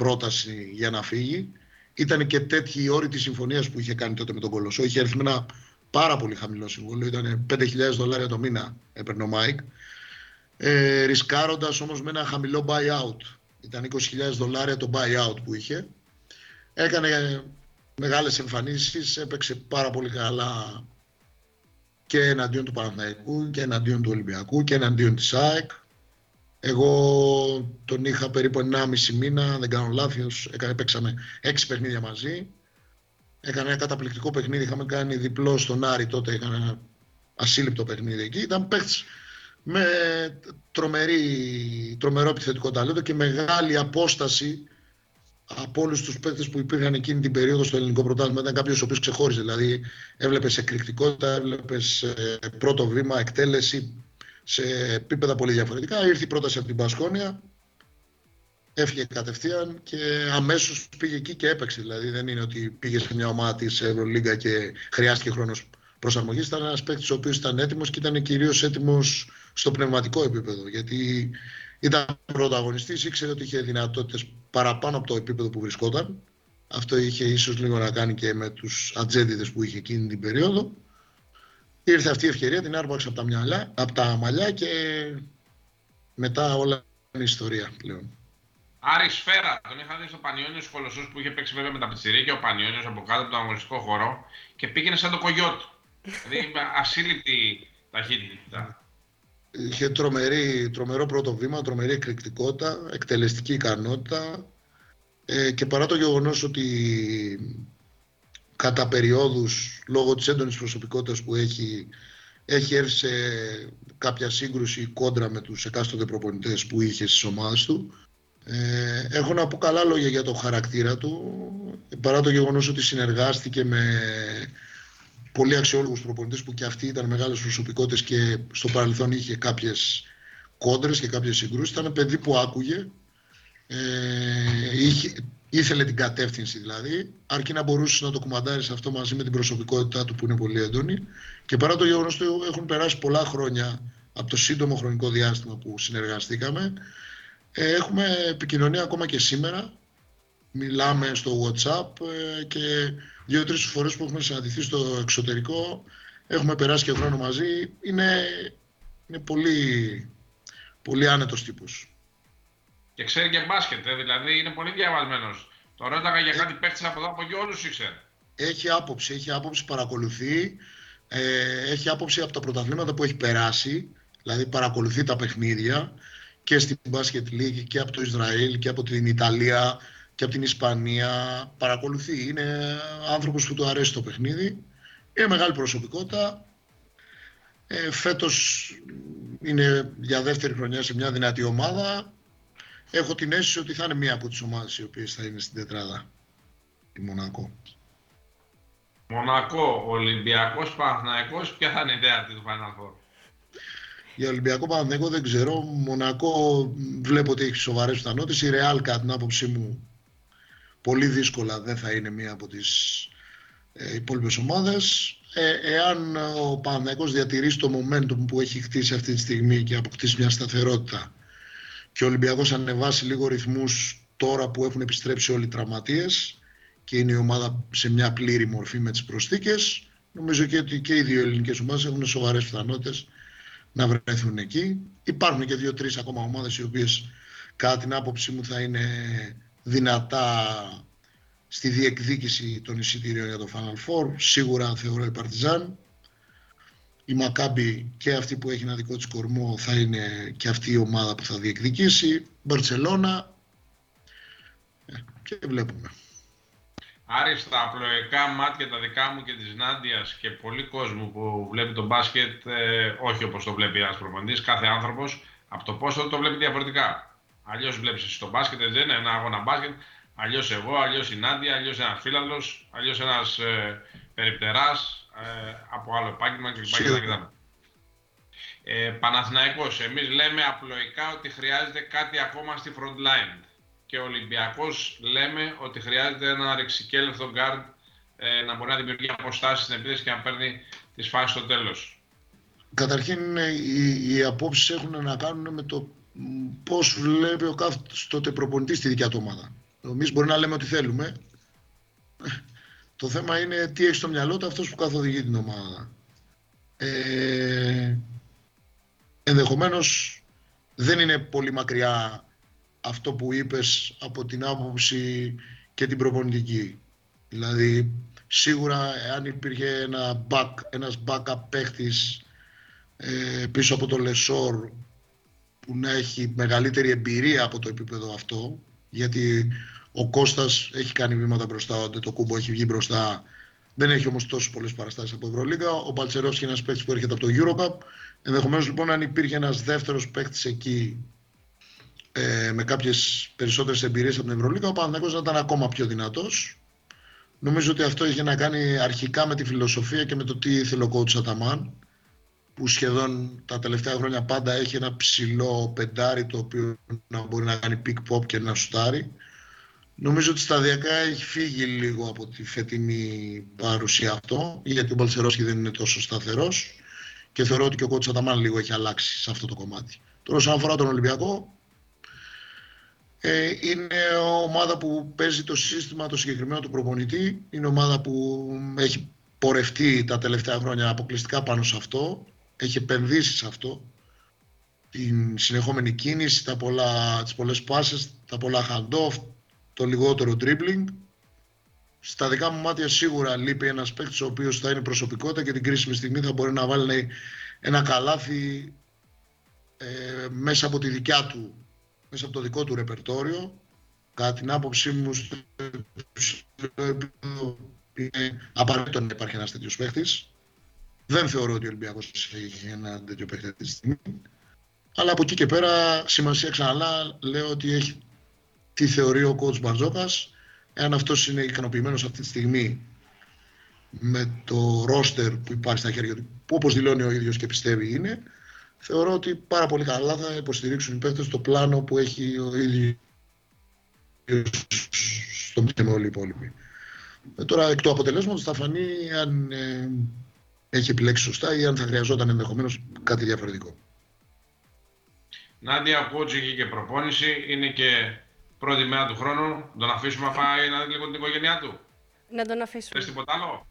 C: πρόταση για να φύγει. Ήταν και τέτοιοι οι όροι της συμφωνίας που είχε κάνει τότε με τον Κολοσσό. Είχε έρθει με ένα πάρα πολύ χαμηλό συμβόλαιο. Ήταν 5.000 δολάρια το μήνα, έπαιρνε ο Μάικ. Ε, Ρισκάροντας όμως με ένα χαμηλό buyout. Ήταν 20.000 δολάρια το buyout που είχε. Έκανε μεγάλες εμφανίσεις, έπαιξε πάρα πολύ καλά και εναντίον του Παναθηναϊκού και εναντίον του Ολυμπιακού και εναντίον της ΑΕΚ. Εγώ τον είχα περίπου 1,5 μήνα, δεν κάνω λάθος, έκανε, παίξαμε 6 παιχνίδια μαζί. Έκανε ένα καταπληκτικό παιχνίδι, είχαμε κάνει διπλό στον Άρη τότε, είχαμε ένα ασύλληπτο παιχνίδι εκεί. Ήταν παίχτης με τρομερή, τρομερό επιθετικό ταλέντο και μεγάλη απόσταση από όλους τους παίκτες που υπήρχαν εκείνη την περίοδο στο ελληνικό πρωτάθλημα. Ήταν κάποιος ο οποίος ξεχώριζε. Δηλαδή, έβλεπες εκρηκτικότητα, έβλεπες ε, πρώτο βήμα, εκτέλεση σε επίπεδα πολύ διαφορετικά. Ήρθε η πρόταση από την Πασχόνια, έφυγε κατευθείαν και αμέσως πήγε εκεί και έπαιξε. Δηλαδή, δεν είναι ότι πήγε σε μια ομάδα της Ευρωλίγκα και χρειάστηκε χρόνος προσαρμογής. Ήταν ένας παίκτης ο οποίος ήταν έτοιμος και ήταν κυρίως έτοιμος στο πνευματικό επίπεδο. Γιατί ήταν πρωταγωνιστής, ήξερε ότι είχε δυνατότητες παραπάνω από το επίπεδο που βρισκόταν. Αυτό είχε ίσως λίγο να κάνει και με τους ατζέντιδες που είχε εκείνη την περίοδο. Ήρθε αυτή η ευκαιρία, την άρπαξε από τα, μυαλά, από τα μαλλιά και μετά όλα είναι ιστορία πλέον.
A: Άρη Σφαίρα, τον είχα δει στο Πανιόνιος Κολοσσού που είχε παίξει βέβαια με τα πιτσιρίκια ο Πανιόνιος από κάτω από τον αγωνιστικό χώρο και πήγαινε σαν το κογιότ. δηλαδή *laughs* ασύλληπτη ταχύτητα.
C: Είχε τρομερή, τρομερό πρώτο βήμα, τρομερή εκρηκτικότητα, εκτελεστική ικανότητα ε, και παρά το γεγονός ότι κατά περιόδους λόγω της έντονης προσωπικότητας που έχει έχει έρθει σε κάποια σύγκρουση κόντρα με τους εκάστοτε προπονητές που είχε στις ομάδες του. Ε, έχω να πω καλά λόγια για το χαρακτήρα του, παρά το γεγονός ότι συνεργάστηκε με πολύ αξιόλογους προπονητές που και αυτοί ήταν μεγάλες προσωπικότητες και στο παρελθόν είχε κάποιες κόντρες και κάποιες συγκρούσεις. Ήταν παιδί που άκουγε, ε, είχε, ήθελε την κατεύθυνση δηλαδή, αρκεί να μπορούσες να το κουμαντάρεις αυτό μαζί με την προσωπικότητά του που είναι πολύ έντονη. Και παρά το γεγονός ότι έχουν περάσει πολλά χρόνια από το σύντομο χρονικό διάστημα που συνεργαστήκαμε, ε, έχουμε επικοινωνία ακόμα και σήμερα. Μιλάμε στο WhatsApp ε, και δύο-τρεις φορές που έχουμε συναντηθεί στο εξωτερικό, έχουμε περάσει και χρόνο μαζί. Είναι, είναι πολύ, πολύ άνετος τύπος.
A: Και ξέρει και μπάσκετ, ε, δηλαδή είναι πολύ διαβασμένος. Το ρώταγα για ε, κάτι παίχτης από εδώ από εκεί, όλους ήξερε.
C: Έχει άποψη, έχει άποψη, παρακολουθεί. Ε, έχει άποψη από τα πρωταθλήματα που έχει περάσει, δηλαδή παρακολουθεί τα παιχνίδια και στην Basket League και από το Ισραήλ και από την Ιταλία και από την Ισπανία παρακολουθεί. Είναι άνθρωπος που του αρέσει το παιχνίδι. Είναι μεγάλη προσωπικότητα. Ε, φέτος είναι για δεύτερη χρονιά σε μια δυνατή ομάδα. Έχω την αίσθηση ότι θα είναι μία από τις ομάδες οι οποίες θα είναι στην τετράδα. Τη Μονακό.
A: Μονακό, Ολυμπιακός, Παναθηναϊκός, ποια θα είναι η ιδέα του Final Four;
C: Για Ολυμπιακό Παναθηναϊκό δεν ξέρω. Μονακό βλέπω ότι έχει σοβαρές πιθανότητες. Η Ρεάλ κατά την άποψή μου πολύ δύσκολα δεν θα είναι μία από τις ε, υπόλοιπες ομάδες. Ε, εάν ο Παναθηναϊκός διατηρήσει το momentum που έχει χτίσει αυτή τη στιγμή και αποκτήσει μια σταθερότητα και ο Ολυμπιακός ανεβάσει λίγο ρυθμούς τώρα που έχουν επιστρέψει όλοι οι τραυματίες και είναι η ομάδα σε μια πλήρη μορφή με τις προσθήκες, νομίζω και ότι και οι δύο ελληνικές ομάδες έχουν σοβαρές πιθανότητες να βρεθούν εκεί. Υπάρχουν και δύο-τρεις ακόμα ομάδες οι οποίες κατά την άποψή μου θα είναι δυνατά στη διεκδίκηση των εισιτήριων για το Final Four. Σίγουρα θεωρώ η Παρτιζάν. Η Μακάμπη και αυτή που έχει ένα δικό της κορμό θα είναι και αυτή η ομάδα που θα διεκδικήσει. Μπαρτσελώνα ε, και βλέπουμε.
A: Άρη, στα απλοϊκά μάτια τα δικά μου και της Νάντιας και πολλοί κόσμου που βλέπει το μπάσκετ, ε, όχι όπως το βλέπει ένας προπονητής, κάθε άνθρωπος, από το πόσο το βλέπει διαφορετικά. Αλλιώς βλέπεις εσύ το μπάσκετ, δεν είναι ένα αγώνα μπάσκετ. Αλλιώς εγώ, αλλιώς η Νάντια, αλλιώς ένας φίλαθλο, αλλιώς ένας ε, περιπτεράς ε, από άλλο επάγγελμα κλπ. Ε, Παναθηναϊκός, εμείς λέμε απλοϊκά ότι χρειάζεται κάτι ακόμα στη front line και ο Ολυμπιακός λέμε ότι χρειάζεται ένα ρεξικέλευθο guard ε, να μπορεί να δημιουργεί αποστάσεις στην επίθεση και να παίρνει τις φάσεις στο τέλος.
C: Καταρχήν οι, οι απόψεις έχουν να κάνουν με το πώς βλέπει ο κάθε τότε προπονητής στη δικιά του ομάδα. Εμείς μπορεί να λέμε ότι θέλουμε. Το θέμα είναι τι έχει στο μυαλό του αυτός που καθοδηγεί την ομάδα. Ε, ενδεχομένως δεν είναι πολύ μακριά αυτό που είπες από την άποψη και την προπονητική. Δηλαδή, σίγουρα αν υπήρχε ένα back, ένας backup παίχτης ε, πίσω από το Λεσόρ που να έχει μεγαλύτερη εμπειρία από το επίπεδο αυτό, γιατί ο Κώστας έχει κάνει βήματα μπροστά, το κούμπο έχει βγει μπροστά, δεν έχει όμως τόσο πολλές παραστάσεις από Ευρωλίγα. Ο Παλτσερός είναι ένας παίκτης που έρχεται από το Eurocup. Ενδεχομένως λοιπόν αν υπήρχε ένας δεύτερος παίκτης εκεί ε, με κάποιες περισσότερες εμπειρίες από την Ευρωλίγα, ο Παναθηναϊκός να ήταν ακόμα πιο δυνατός. Νομίζω ότι αυτό είχε να κάνει αρχικά με τη φιλοσοφία και με το τι ήθελε ο coach Αταμάν που σχεδόν τα τελευταία χρόνια πάντα έχει ένα ψηλό πεντάρι το οποίο να μπορεί να κάνει pick pop και να σουτάρει. Νομίζω ότι σταδιακά έχει φύγει λίγο από τη φετινή παρουσία αυτό γιατί ο Μπαλσερόσκι δεν είναι τόσο σταθερός και θεωρώ ότι και ο κότσο Αταμάν λίγο έχει αλλάξει σε αυτό το κομμάτι. Τώρα όσον αφορά τον Ολυμπιακό ε, είναι ομάδα που παίζει το σύστημα το συγκεκριμένο του προπονητή. Είναι ομάδα που έχει πορευτεί τα τελευταία χρόνια αποκλειστικά πάνω σε αυτό. Έχει επενδύσει σε αυτό. Την συνεχόμενη κίνηση, τα πολλά, τις πολλές πάσες, τα πολλά hand-off, το λιγότερο dribbling. Στα δικά μου μάτια σίγουρα λείπει ένας παίκτης ο οποίος θα είναι προσωπικότητα και την κρίσιμη στιγμή θα μπορεί να βάλει ένα καλάθι ε, μέσα από τη δικιά του μέσα από το δικό του ρεπερτόριο. Κατά την άποψή μου, είναι απαραίτητο να υπάρχει ένας τέτοιος παίχτη. Δεν θεωρώ ότι ο Ολυμπιακός έχει ένα τέτοιο παίχτη αυτή τη στιγμή. Αλλά από εκεί και πέρα, σημασία ξαναλά, λέω ότι έχει τι θεωρεί ο coach Μπαρτζόκας. Εάν αυτός είναι ικανοποιημένος αυτή τη στιγμή με το ρόστερ που υπάρχει στα χέρια του, που όπως δηλώνει ο ίδιος και πιστεύει είναι, θεωρώ ότι πάρα πολύ καλά θα υποστηρίξουν οι παίκτες το πλάνο που έχει ο ίδιος στο με όλοι οι υπόλοιποι. Ε, τώρα εκ του αποτελέσματος θα φανεί αν ε, έχει επιλέξει σωστά ή αν θα χρειαζόταν ενδεχομένως κάτι διαφορετικό.
A: Νάντια, coaching και προπόνηση είναι και πρώτη μέρα του χρόνου. Τον αφήσουμε να πάει να δει λίγο την οικογένειά του.
B: Να τον αφήσουμε.
A: Θες τίποτα άλλο;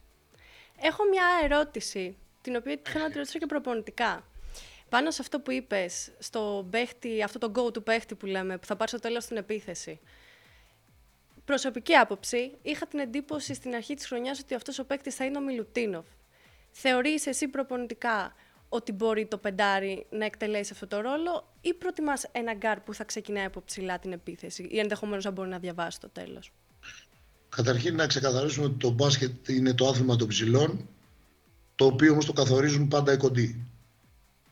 B: Έχω μια ερώτηση, την οποία θέλω να τη ρωτήσω και προπονητικά. Πάνω σε αυτό που είπες, στο παίχτη, αυτό το go-to παίχτη που λέμε, που θα πάρει στο τέλος την επίθεση. Προσωπική άποψη, είχα την εντύπωση στην αρχή της χρονιάς ότι αυτός ο παίχτη θα είναι ο Μιλουτίνοφ. Θεωρείς εσύ προπονητικά ότι μπορεί το πεντάρι να εκτελέσει αυτό το ρόλο ή προτιμάς ένα γκαρντ που θα ξεκινάει από ψηλά την επίθεση ή ενδεχομένως να μπορεί να διαβάσει το τέλος;
C: Καταρχήν να ξεκαθαρίσουμε ότι το μπάσκετ είναι το άθλημα των ψηλών, το οποίο όμως το καθορίζουν πάντα οι κοντοί.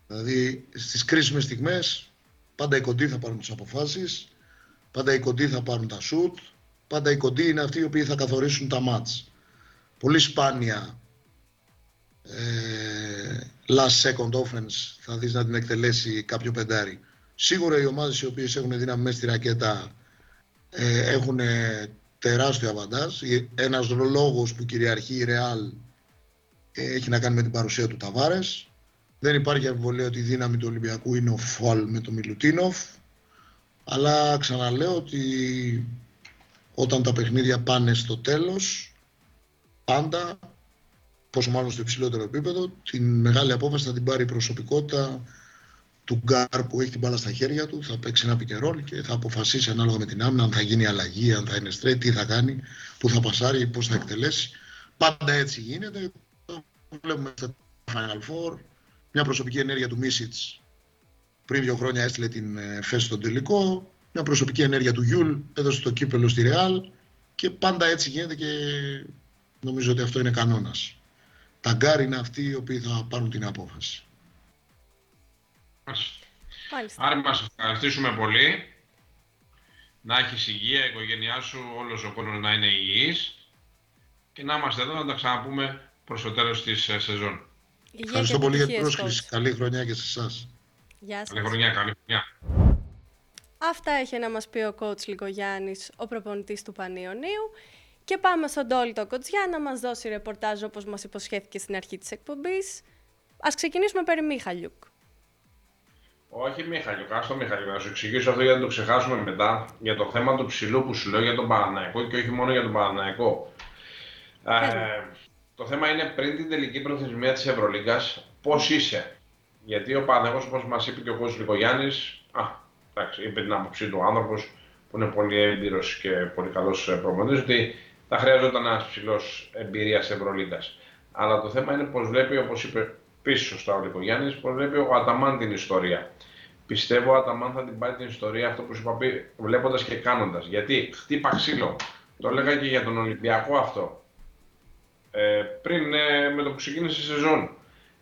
C: Δηλαδή στις κρίσιμες στιγμές πάντα οι κοντοί θα πάρουν τις αποφάσεις, πάντα οι κοντοί θα πάρουν τα σουτ, πάντα οι κοντοί είναι αυτοί οι οποίοι θα καθορίσουν τα μάτς. Πολύ σπάνια ε, last second offense θα δεις να την εκτελέσει κάποιο πεντάρι. Σίγουρα οι ομάδες οι οποίες έχουν δύναμη μέσα στη ρακέτα ε, έχουν τεράστιο αβαντάζ. Ένας λόγος που κυριαρχεί η Real ε, έχει να κάνει με την παρουσία του Ταβάρες δεν υπάρχει αμφιβολία ότι η δύναμη του Ολυμπιακού είναι ο Φολ με τον Μιλουτίνοφ. Αλλά ξαναλέω ότι όταν τα παιχνίδια πάνε στο τέλος, πάντα, πόσο μάλλον στο υψηλότερο επίπεδο, την μεγάλη απόφαση θα την πάρει η προσωπικότητα του γκαρντ που έχει την μπάλα στα χέρια του, θα παίξει ένα pick and roll και θα αποφασίσει ανάλογα με την άμυνα αν θα γίνει αλλαγή, αν θα είναι straight, τι θα κάνει, πού θα πασάρει, πώς θα εκτελέσει. Πάντα έτσι γίνεται. Το βλέπουμε στα Final Four, μια προσωπική ενέργεια του Μίσιτς πριν δύο χρόνια έστειλε την Εφές στον τελικό. Μια προσωπική ενέργεια του Γιούλ έδωσε το κύπελο στη Ρεάλ και πάντα έτσι γίνεται και νομίζω ότι αυτό είναι κανόνας. Τα γκαρντ είναι αυτοί οι οποίοι θα πάρουν την απόφαση.
A: Άρη να σε ευχαριστήσουμε πολύ. Να έχεις υγεία, η οικογένειά σου, όλος ο κόσμος να είναι υγιής και να είμαστε εδώ να τα ξαναπούμε προς το τέλος της ε, σεζόν.
C: Ευχαριστώ πολύ για την πρόσκληση. Καλή χρονιά και σε εσάς.
B: Γεια σας.
A: Καλή χρονιά, καλή χρονιά.
B: Αυτά έχει να μας πει ο coach Λυκογιάννης, ο προπονητής του Πανιωνίου. Και πάμε στον Τόλι το Κοτζιά να μας δώσει ρεπορτάζ όπως μας υποσχέθηκε στην αρχή της εκπομπής. ας ξεκινήσουμε περί Μίχαλιουκ.
A: Όχι Μίχαλιουκ, άστο Μίχαλιουκ, να σου εξηγήσω αυτό για να το ξεχάσουμε μετά, για το θέμα του ψηλού που σου λέω για τον Παναναϊκό και όχι μόνο για τον Παναναϊκό. Ε, το θέμα είναι πριν την τελική προθεσμία της Ευρωλίγκας, πώς είσαι; Γιατί ο Παναγός, όπως μας είπε και ο Κώστας Λικογιάννης, α, εντάξει, είπε την άποψή του άνθρωπος που είναι πολύ έμπειρος και πολύ καλός προπονητής, ότι θα χρειαζόταν ένας ψηλός εμπειρίας Ευρωλίγκας. Αλλά το θέμα είναι πώς βλέπει, όπως είπε πίσω σωστά ο Λυκογιάννης, πώς βλέπει ο Αταμάν την ιστορία. Πιστεύω ο Αταμάν θα την πάρει την ιστορία αυτό που σου είπα πει, βλέποντας και κάνοντας. Γιατί χτύπα ξύλο. Το έλεγα και για τον Ολυμπιακό αυτό. Ε, πριν ε, με το που ξεκίνησε η σεζόν,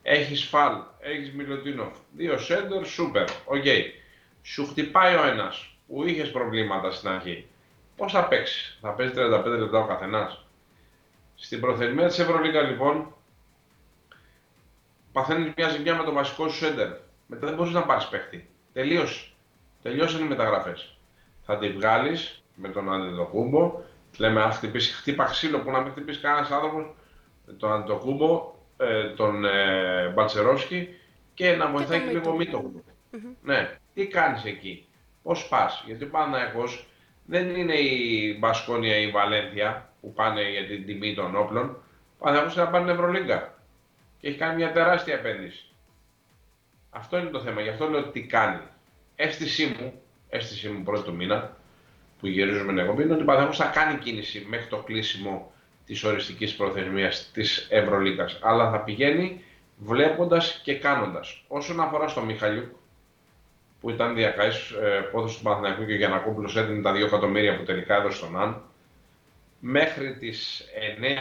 A: έχεις Φαλ, έχεις Μιλουτίνοφ, δύο σέντερ, σούπερ. OK. Okay σου χτυπάει ο ένας που είχες προβλήματα στην αρχή, πώ θα παίξεις, θα παίζεις 35 λεπτά ο καθένας. Στην προθεσμία της Ευρωλίγα λοιπόν, παθαίνεις μια ζημιά με το βασικό σου σέντερ. Μετά δεν μπορείς να πάρεις παίχτη. Τελείωσε. Τελειώσαν οι μεταγραφές. Θα τη βγάλεις με τον Αντιτοκούμπο. Λέμε, αν χτυπήσει, χτύπα ξύλο που να μην χτυπήσει κανένας άνθρωπος, τον Αντιτοκούμπο, ε, τον ε, Μπαλτσερόσκι και να βοηθάει και, λίγο Μίτογλου. Ναι, τι κάνεις εκεί, πώς πας; Γιατί ο Παναθηναϊκός δεν είναι η Μπασκόνια ή η Βαλένθια που πάνε για την τιμή των όπλων. Ο Παναθηναϊκός να πάνε Ευρωλίγκα και έχει κάνει μια τεράστια επένδυση. Αυτό είναι το θέμα, γι' αυτό λέω τι κάνει. Αίσθησή μου, αίσθησή μου πρώτο μήνα που γυρίζουμε την εκπομπή είναι ότι ο Παναθηναϊκός θα κάνει κίνηση μέχρι το κλείσιμο της οριστικής προθεσμίας της Ευρωλίγκας. Αλλά θα πηγαίνει βλέποντας και κάνοντας. Όσον αφορά στο Μιχαλιούκ, που ήταν διακαή ε, πόδο του Παναθηναϊκού και ο Γιανακόπουλος έδινε τα 2 εκατομμύρια που τελικά έδωσε στον Αν. Μέχρι τις 9 ε,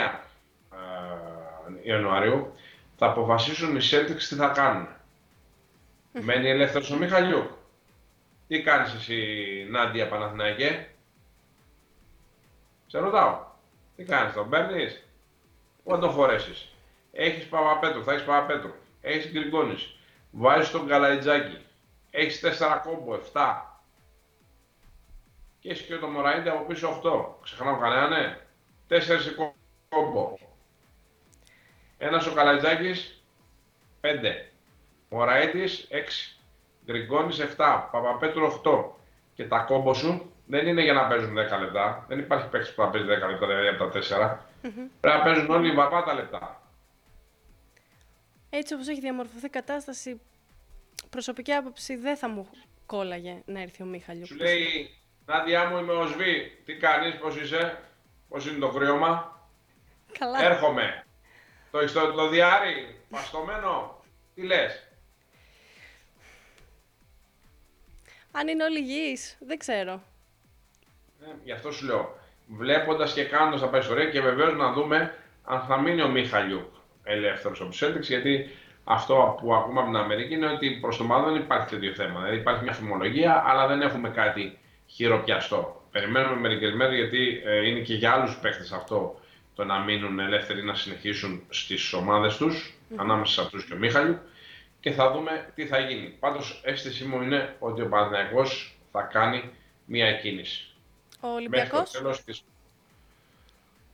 A: Ιανουαρίου θα αποφασίσουν οι Celtics τι θα κάνουν. Μένει ελεύθερος ο Μιχαλιούκ. Τι κάνεις εσύ, Νάντια Παναθηναϊκέ; Σε ρωτάω. Τι κάνεις, τον παίρνεις; Πού θα τον φορέσεις; Έχεις Παπαπέτρου, θα έχεις Παπαπέτρου. Έχεις Γκριγκόνης. Βάζεις τον Καλαϊτζάκη. Έχεις 4 κόμπο, 7. Και έχεις και το Μωραΐντι από πίσω 8. Ξεχνάω κανένα, ναι. 4 κόμπο. Ένας ο Καλατζάκης 5. Μωραΐτη 6. Γκριγκόνης 7. Παπαπέτρου 8. Και τα κόμπο σου δεν είναι για να παίζουν 10 λεπτά. Δεν υπάρχει παίκτης που θα παίζει 10 λεπτά, δηλαδή από τα 4. Mm-hmm. Πρέπει να παίζουν όλοι οι βαπάτα λεπτά.
B: Έτσι όπως έχει διαμορφωθεί η κατάσταση, προσωπική άποψη δεν θα μου κόλλαγε να έρθει ο Μίχαλιου.
A: Σου λέει, Νάντια μου είμαι ο Σβή, τι κάνεις, πώς είσαι, πώς είναι το κρύωμα;
B: Καλά.
A: Έρχομαι. Το έχεις το, διάρρη, παστομένο, τι λες;
B: Αν είναι όλοι υγιείς, δεν ξέρω.
A: Ε, γι' αυτό σου λέω. Βλέποντας και κάνοντας τα πάει ιστορία και βεβαίως να δούμε αν θα μείνει ο Μίχαλιου ελεύθερος από τους Celtics, γιατί αυτό που ακούμε από την Αμερική είναι ότι προς το μάλλον δεν υπάρχει τέτοιο θέμα. Δηλαδή υπάρχει μια φημολογία, αλλά δεν έχουμε κάτι χειροπιαστό. Περιμένουμε μερικές μέρες γιατί ε, είναι και για άλλους παίχτε αυτό το να μείνουν ελεύθεροι να συνεχίσουν στις ομάδες τους, ανάμεσα σε αυτούς και ο Μίχαλιου, και θα δούμε τι θα γίνει. Πάντως, αίσθησή μου είναι ότι ο Παναθυνιακό θα κάνει μια κίνηση.
B: Ο Ολυμπιακός;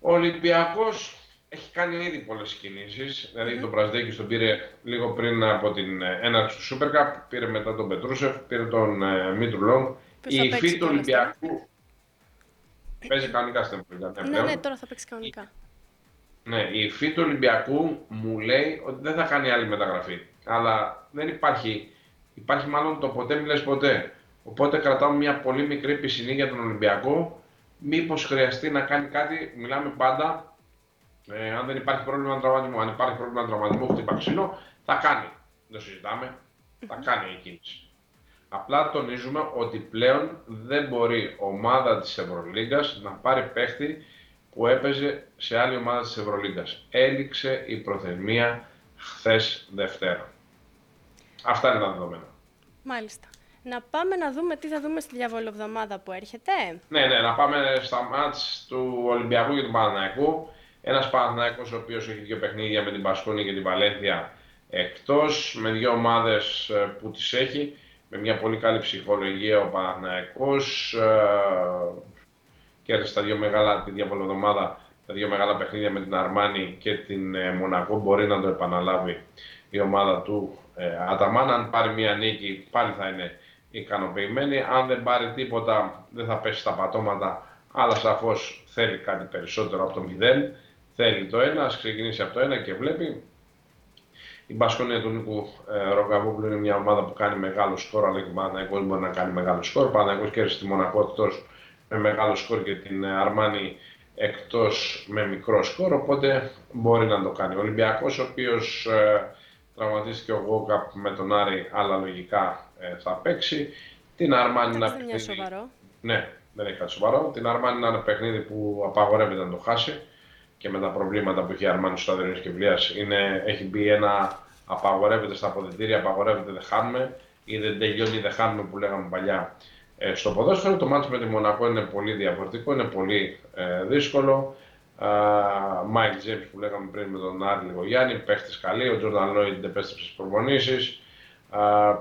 A: Ο Ολυμπιακός έχει κάνει ήδη πολλές κινήσεις. Δηλαδή mm. τον Πρασδέκη τον πήρε λίγο πριν από την ε, έναρξη του Super Cup, πήρε μετά τον Πετρούσεφ, πήρε τον uh, Μίτρου Λόγκ. Η υφή του Ολυμπιακού. Παίζει κανονικά στην
B: Ευρωλίγα. Ναι, ναι, τώρα θα παίξει κανονικά.
A: Ναι, η υφή του Ολυμπιακού μου λέει ότι δεν θα κάνει άλλη μεταγραφή. Αλλά δεν υπάρχει. Υπάρχει μάλλον το ποτέ μιλέ ποτέ. Οπότε κρατάμε μια πολύ μικρή πισινή για τον Ολυμπιακό. Μήπως χρειαστεί να κάνει κάτι, μιλάμε πάντα ε, αν δεν υπάρχει πρόβλημα τραυματισμού, αν υπάρχει πρόβλημα τραυματισμού, χτύπα ξύλο, θα κάνει. Δεν το συζητάμε. Θα κάνει η κίνηση. Απλά τονίζουμε ότι πλέον δεν μπορεί ομάδα της Ευρωλίγκας να πάρει παίχτη που έπαιζε σε άλλη ομάδα της Ευρωλίγκας. Έληξε η προθεσμία χθες Δευτέρα. Αυτά είναι τα δεδομένα.
B: Μάλιστα. Να πάμε να δούμε τι θα δούμε στη διαβολοβδομάδα που έρχεται.
A: Ναι, ναι, να πάμε στα μάτς του Ολυμπιακού και του Παναναϊκού. Ένας Παναθηναϊκός ο οποίος έχει δύο παιχνίδια με την Πασκόνη και την Βαλένθια εκτός, με δύο ομάδες ε, που τις έχει, με μια πολύ καλή ψυχολογία ο Παναθηναϊκός, ε, κέρδισε τα δύο μεγάλα, τη διαβολοδομάδα, τα δύο μεγάλα παιχνίδια με την Αρμάνη και την ε, Μονακό, μπορεί να το επαναλάβει η ομάδα του ε, Αταμάν. Αν πάρει μια νίκη πάλι θα είναι ικανοποιημένη. Αν δεν πάρει τίποτα δεν θα πέσει στα πατώματα, αλλά σαφώς θέλει κάτι περισσότερο από το 0. Θέλει το 1, ας ξεκινήσει από το 1 και βλέπει. Η Μπασκόνια του Νίκου ε, Ρογκαβόπουλου είναι μια ομάδα που κάνει μεγάλο σκορ, αλλά και ο Παναγιώτης μπορεί να κάνει μεγάλο σκορ. Ο Παναγιώτης κέρδισε τη Μονακό εκτός με μεγάλο σκορ και την Αρμάνη εκτός με μικρό σκορ, οπότε μπορεί να το κάνει. Ο Ολυμπιακός, ο οποίος ε, τραυματίστηκε ο Γόκαπ με τον Άρη, αλλά λογικά ε, θα παίξει. Την Αρμάνη
B: να παιχνίδι... σοβαρό.
A: Ναι, δεν έχει κάτι σοβαρό. Την Αρμάνη είναι ένα παιχνίδι που απαγορεύεται να το χάσει και με τα προβλήματα που έχει η Αρμάνη στο Αδριανής είναι έχει μπει ένα απαγορεύεται στα αποδητήρια, απαγορεύεται δεν χάνουμε ή δεν τελειώνει δεν χάνουμε που λέγαμε παλιά ε, στο ποδόσφαιρο. Το ματς με τη Μονακό είναι πολύ διαφορετικό, είναι πολύ ε, δύσκολο. Μάικ Τζέιμς που λέγαμε πριν με τον Άρη Λυκογιάννη, παίχτης καλή, ο Τζόρνταν Λόιντ επέστρεψε στις προπονήσεις,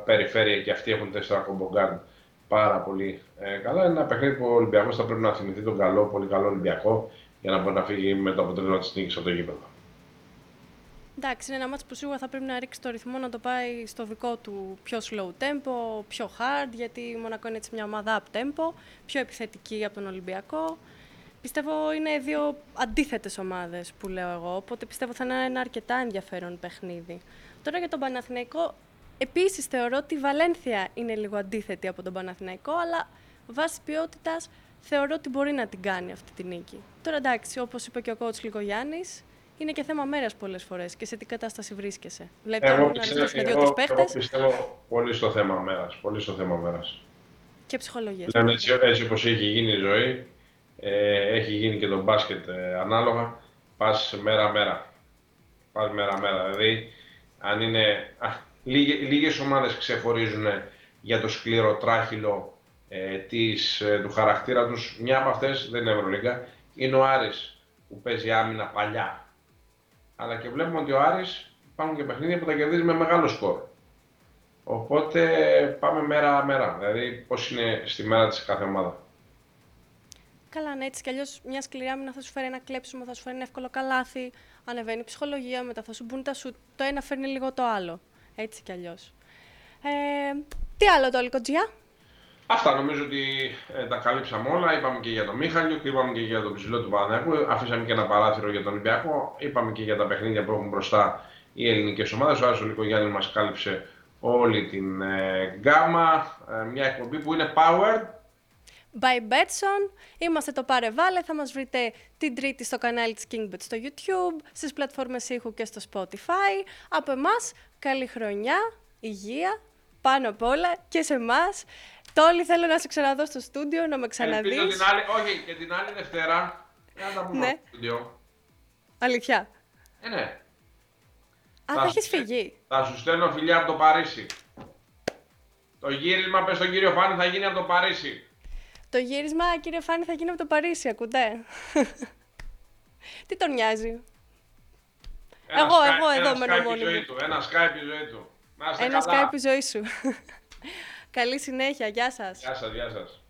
A: περιφέρεια και αυτοί έχουν τέσσερα combo guard πάρα πολύ ε, καλά. Είναι ένα παιχνίδι που ο Ολυμπιακός θα πρέπει να θυμηθεί τον καλό, πολύ καλό Ολυμπιακό για να μπορεί να φύγει με το αποτέλεσμα της νίκης από το γήπεδο.
B: Εντάξει, είναι ένα μάτς που σίγουρα θα πρέπει να ρίξει το ρυθμό να το πάει στο δικό του πιο slow tempo, πιο hard, γιατί η Μονακό είναι έτσι μια ομάδα up tempo, πιο επιθετική από τον Ολυμπιακό. Πιστεύω είναι δύο αντίθετες ομάδες που λέω εγώ, οπότε πιστεύω θα είναι ένα αρκετά ενδιαφέρον παιχνίδι. Τώρα για τον Παναθηναϊκό, επίσης θεωρώ ότι η Βαλένθια είναι λίγο αντίθετη από τον Παναθηναϊκό, αλλά βάσει ποιότητας θεωρώ ότι μπορεί να την κάνει αυτή τη νίκη. Τώρα εντάξει, όπως είπε και ο coach Λικογιάννης, είναι και θέμα μέρας πολλές φορές και σε τι κατάσταση βρίσκεσαι.
A: Δηλαδή, εγώ, να πιστεύω, εγώ, εγώ πιστεύω πολύ στο θέμα μέρας. Πολύ στο θέμα μέρας.
B: Και ψυχολογίας.
A: Λέμε έτσι, έτσι όπως έχει γίνει η ζωή, ε, έχει γίνει και το μπάσκετ ε, ανάλογα. Πας μέρα-μέρα. Πας μέρα-μέρα. Δηλαδή, αν είναι. Λίγε ομάδες ξεχωρίζουν για το σκληρό τράχυλο ε, της, ε, του χαρακτήρα τους. Μια από αυτές δεν είναι Ευρωλίγκα. Είναι ο Άρης που παίζει άμυνα παλιά αλλά και βλέπουμε ότι ο Άρης υπάρχουν και παιχνίδια που τα κερδίζει με μεγάλο σκορ. Οπότε πάμε μέρα-μέρα, δηλαδή πώς είναι στη μέρα της κάθε ομάδα.
B: Καλά, ναι, έτσι κι αλλιώς μια σκληρή άμυνα θα σου φέρει ένα κλέψιμο, θα σου φέρει ένα εύκολο καλάθι, ανεβαίνει η ψυχολογία, μετά θα σου μπουν τα σου. Το ένα φέρνει λίγο το άλλο. Έτσι κι αλλιώς. Ε, τι άλλο το Λικοτζιά.
A: Αυτά νομίζω ότι ε, τα καλύψαμε όλα. Είπαμε και για τον Μίχαλιο, είπαμε και για τον ψηλό του Παναγιακού. Αφήσαμε και ένα παράθυρο για τον Ολυμπιακό. Είπαμε και για τα παιχνίδια που έχουν μπροστά οι ελληνικές ομάδες. Ο Άσος Λικογιάννη μας κάλυψε όλη την ε, γκάμα. Ε, μια εκπομπή που είναι powered
B: by Betson. Είμαστε το Πάρε Βάλε. Θα μας βρείτε την Τρίτη στο κανάλι της KingBet στο YouTube, στις πλατφόρμες ήχου και στο Spotify. Από εμάς, καλή χρονιά, υγεία, πάνω απ' όλα και σε εμάς. Τόλι θέλω να σε ξαναδώ στο στούντιο, να με ξαναδείς.
A: Ελπίζω την άλλη, όχι, και την άλλη Δευτέρα. Να τα πούμε ναι. στο στούντιο.
B: Αλήθεια.
A: Ε, ναι.
B: Α, θα, έχεις φυγεί.
A: Θα σου στέλνω φιλιά από το Παρίσι. Το γύρισμα, πες στον κύριο Φάνη, θα γίνει από το Παρίσι.
B: Το γύρισμα, κύριε Φάνη, θα γίνει από το Παρίσι, ακούτε. *laughs* Τι τον νοιάζει;
A: Ένα εγώ, sky, εγώ εδώ μένω μόνη μου. Ένα Skype η ζωή του.
B: Να ένα καλά. Skype η ζωή σου. *laughs* Καλή συνέχεια. Γεια σας.
A: Γεια σας, γεια σας.